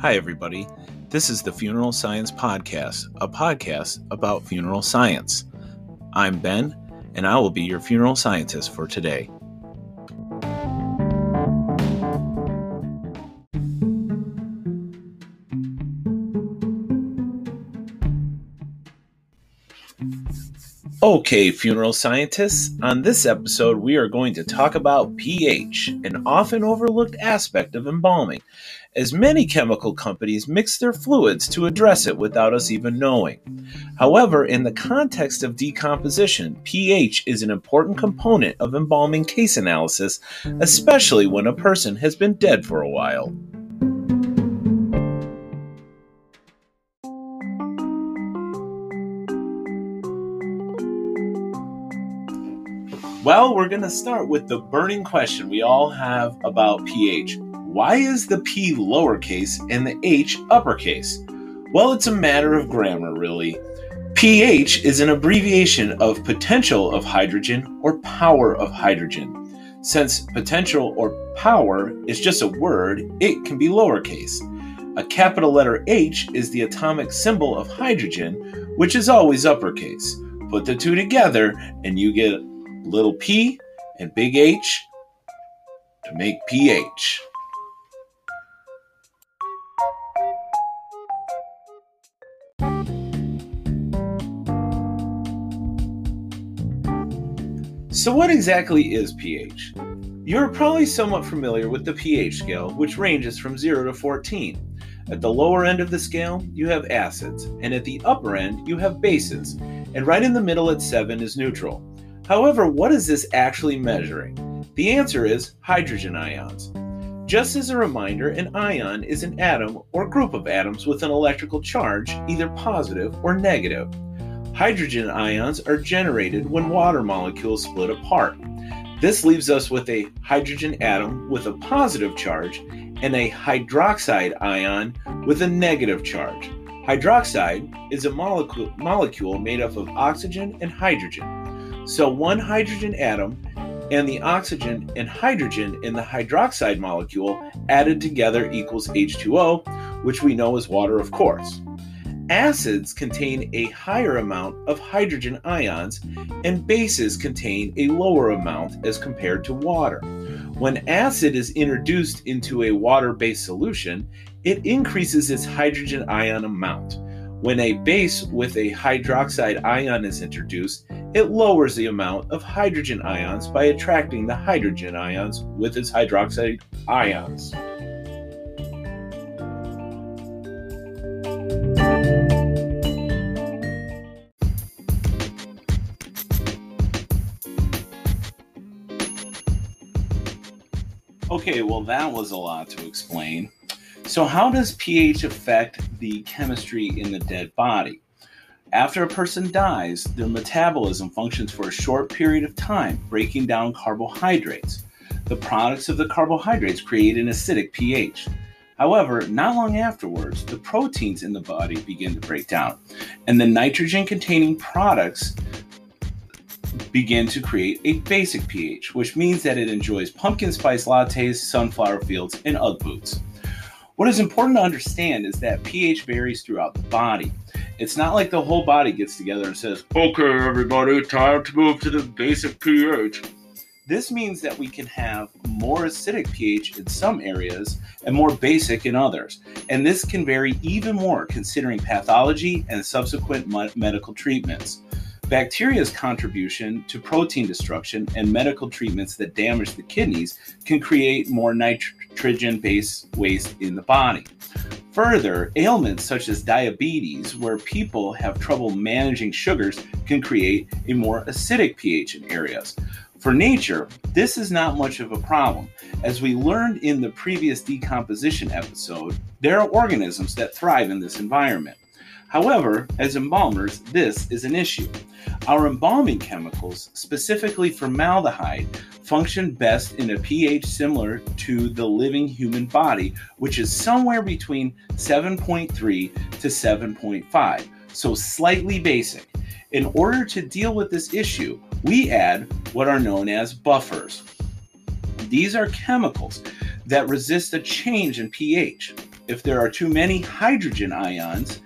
Hi, everybody. This is the Funeral Science Podcast, a podcast about funeral science. I'm Ben, and I will be your funeral scientist for today. Okay, funeral scientists, on this episode we are going to talk about pH, an often overlooked aspect of embalming, as many chemical companies mix their fluids to address it without us even knowing. However, in the context of decomposition, pH is an important component of embalming case analysis, especially when a person has been dead for a while. Well, we're going to start with the burning question we all have about pH. Why is the P lowercase and the H uppercase? Well, it's a matter of grammar, really. pH is an abbreviation of potential of hydrogen or power of hydrogen. Since potential or power is just a word, it can be lowercase. A capital letter H is the atomic symbol of hydrogen, which is always uppercase. Put the two together and you get little p and big H to make pH. So, what exactly is pH? You're probably somewhat familiar with the pH scale, which ranges from 0 to 14. At the lower end of the scale, you have acids, and at the upper end, you have bases, and right in the middle at 7 is neutral. However, what is this actually measuring? The answer is hydrogen ions. Just as a reminder, an ion is an atom or group of atoms with an electrical charge, either positive or negative. Hydrogen ions are generated when water molecules split apart. This leaves us with a hydrogen atom with a positive charge and a hydroxide ion with a negative charge. Hydroxide is a molecule, made up of oxygen and hydrogen. So one hydrogen atom and the oxygen and hydrogen in the hydroxide molecule added together equals H2O, which we know is water, of course. Acids contain a higher amount of hydrogen ions, and bases contain a lower amount as compared to water. When acid is introduced into a water based solution, it increases its hydrogen ion amount. When a base with a hydroxide ion is introduced, it lowers the amount of hydrogen ions by attracting the hydrogen ions with its hydroxide ions. Okay, well, that was a lot to explain. So, how does pH affect the chemistry in the dead body? After a person dies, their metabolism functions for a short period of time, breaking down carbohydrates. The products of the carbohydrates create an acidic pH. However, not long afterwards, the proteins in the body begin to break down, and the nitrogen containing products begin to create a basic pH, which means that it enjoys pumpkin spice lattes, sunflower fields, and Ugg boots. What is important to understand is that pH varies throughout the body. It's not like the whole body gets together and says, okay, everybody, time to move to the basic pH. This means that we can have more acidic pH in some areas and more basic in others. And this can vary even more considering pathology and subsequent medical treatments. Bacteria's contribution to protein destruction and medical treatments that damage the kidneys can create more nitrogen based waste in the body. Further, ailments such as diabetes, where people have trouble managing sugars, can create a more acidic pH in areas. For nature, this is not much of a problem. As we learned in the previous decomposition episode, there are organisms that thrive in this environment. However, as embalmers, this is an issue. Our embalming chemicals, specifically formaldehyde, function best in a pH similar to the living human body, which is somewhere between 7.3 to 7.5, so slightly basic. In order to deal with this issue, we add what are known as buffers. These are chemicals that resist a change in pH. If there are too many hydrogen ions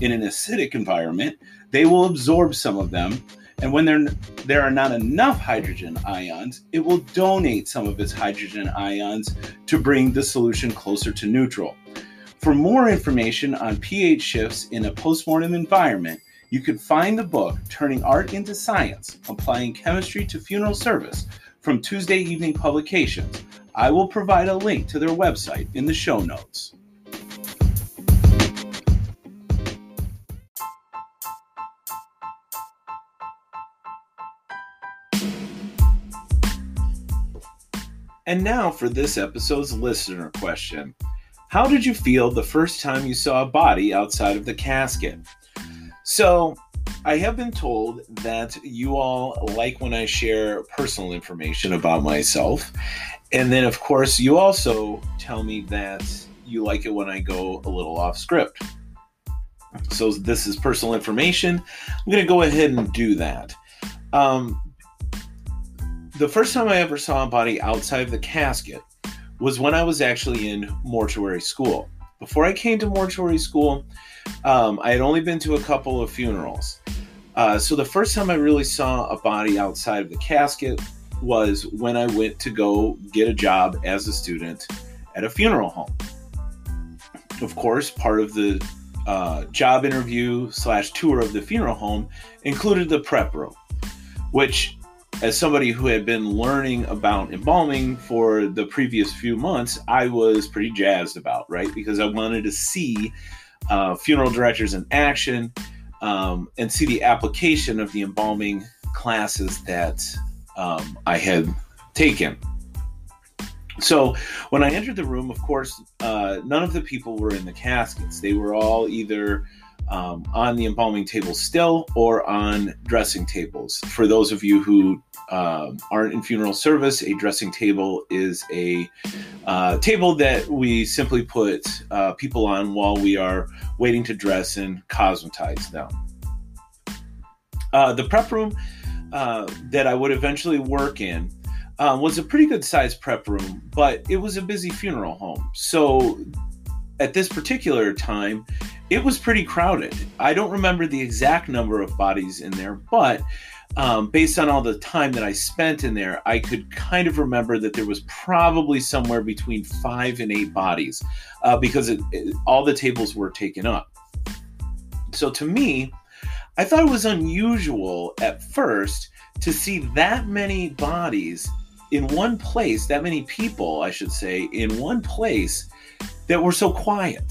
in an acidic environment, they will absorb some of them. And when there, there are not enough hydrogen ions, it will donate some of its hydrogen ions to bring the solution closer to neutral. For more information on pH shifts in a postmortem environment, you can find the book Turning Art into Science Applying Chemistry to Funeral Service from Tuesday Evening Publications. I will provide a link to their website in the show notes. And now for this episode's listener question How did you feel the first time you saw a body outside of the casket? So, I have been told that you all like when I share personal information about myself. And then, of course, you also tell me that you like it when I go a little off script. So, this is personal information. I'm going to go ahead and do that. Um, the first time I ever saw a body outside of the casket was when I was actually in mortuary school. Before I came to mortuary school, um, I had only been to a couple of funerals. Uh, so the first time I really saw a body outside of the casket was when I went to go get a job as a student at a funeral home. Of course, part of the uh, job interview slash tour of the funeral home included the prep room, which as somebody who had been learning about embalming for the previous few months, I was pretty jazzed about, right? Because I wanted to see uh, funeral directors in action um, and see the application of the embalming classes that um, I had taken. So when I entered the room, of course, uh, none of the people were in the caskets. They were all either um, on the embalming table still or on dressing tables. For those of you who uh, aren't in funeral service, a dressing table is a uh, table that we simply put uh, people on while we are waiting to dress and cosmetize them. Uh, the prep room uh, that I would eventually work in um, was a pretty good sized prep room, but it was a busy funeral home. So at this particular time, it was pretty crowded. I don't remember the exact number of bodies in there, but um, based on all the time that I spent in there, I could kind of remember that there was probably somewhere between five and eight bodies uh, because it, it, all the tables were taken up. So to me, I thought it was unusual at first to see that many bodies in one place, that many people, I should say, in one place that were so quiet.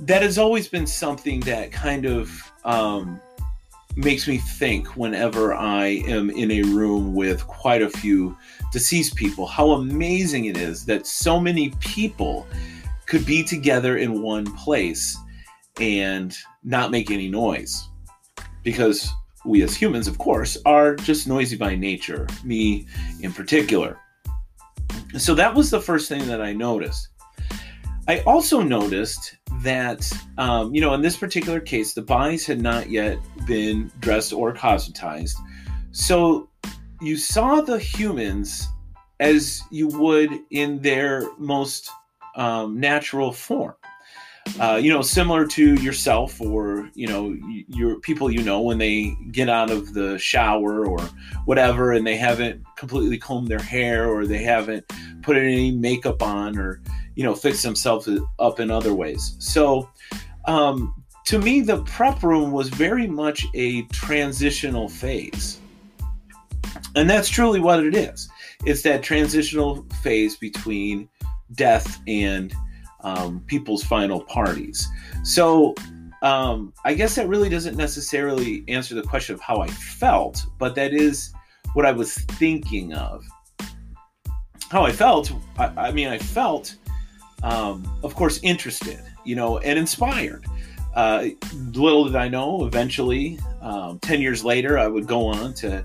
That has always been something that kind of um, makes me think whenever I am in a room with quite a few deceased people how amazing it is that so many people could be together in one place and not make any noise. Because we as humans, of course, are just noisy by nature, me in particular. So that was the first thing that I noticed. I also noticed that, um, you know, in this particular case, the bodies had not yet been dressed or cosmetized. So you saw the humans as you would in their most um, natural form. Uh, you know, similar to yourself or you know your people you know when they get out of the shower or whatever, and they haven't completely combed their hair or they haven't put any makeup on or you know fix themselves up in other ways. So um, to me the prep room was very much a transitional phase. And that's truly what it is. It's that transitional phase between death and um, people's final parties. So um, i guess that really doesn't necessarily answer the question of how i felt but that is what i was thinking of. How i felt I, I mean i felt um, of course, interested, you know, and inspired. Uh, little did I know, eventually, um, 10 years later, I would go on to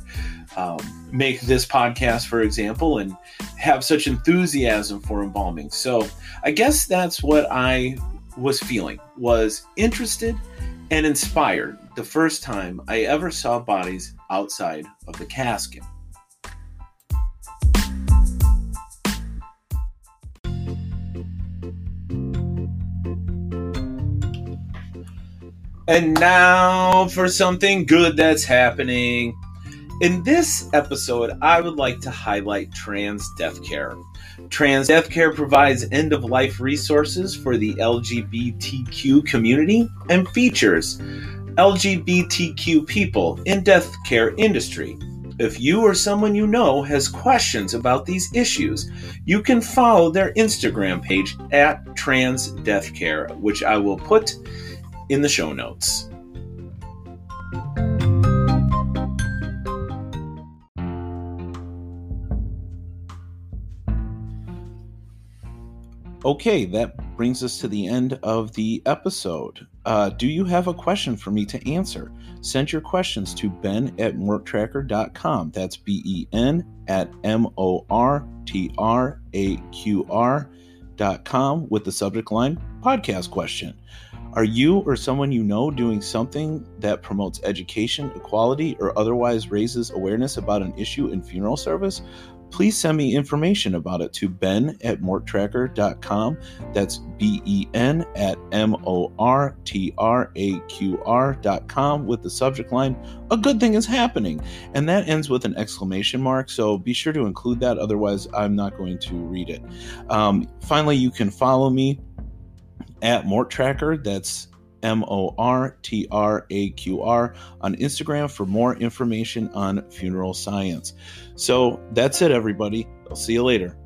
um, make this podcast, for example, and have such enthusiasm for embalming. So I guess that's what I was feeling, was interested and inspired the first time I ever saw bodies outside of the casket. And now for something good that's happening. In this episode, I would like to highlight Trans Death Care. Trans Death Care provides end of life resources for the LGBTQ community and features LGBTQ people in death care industry. If you or someone you know has questions about these issues, you can follow their Instagram page at Trans Death Care, which I will put in the show notes. Okay, that brings us to the end of the episode. Uh, do you have a question for me to answer? Send your questions to ben at mortraqr.com. That's B E N at M O R T R A Q R.com with the subject line podcast question. Are you or someone you know doing something that promotes education, equality, or otherwise raises awareness about an issue in funeral service? Please send me information about it to ben at mortraqr.com. That's B E N at M O R T R A Q R.com with the subject line, A Good Thing is Happening. And that ends with an exclamation mark, so be sure to include that, otherwise, I'm not going to read it. Um, finally, you can follow me at Mortraqr. That's M O R T R A Q R on Instagram for more information on funeral science. So that's it, everybody. I'll see you later.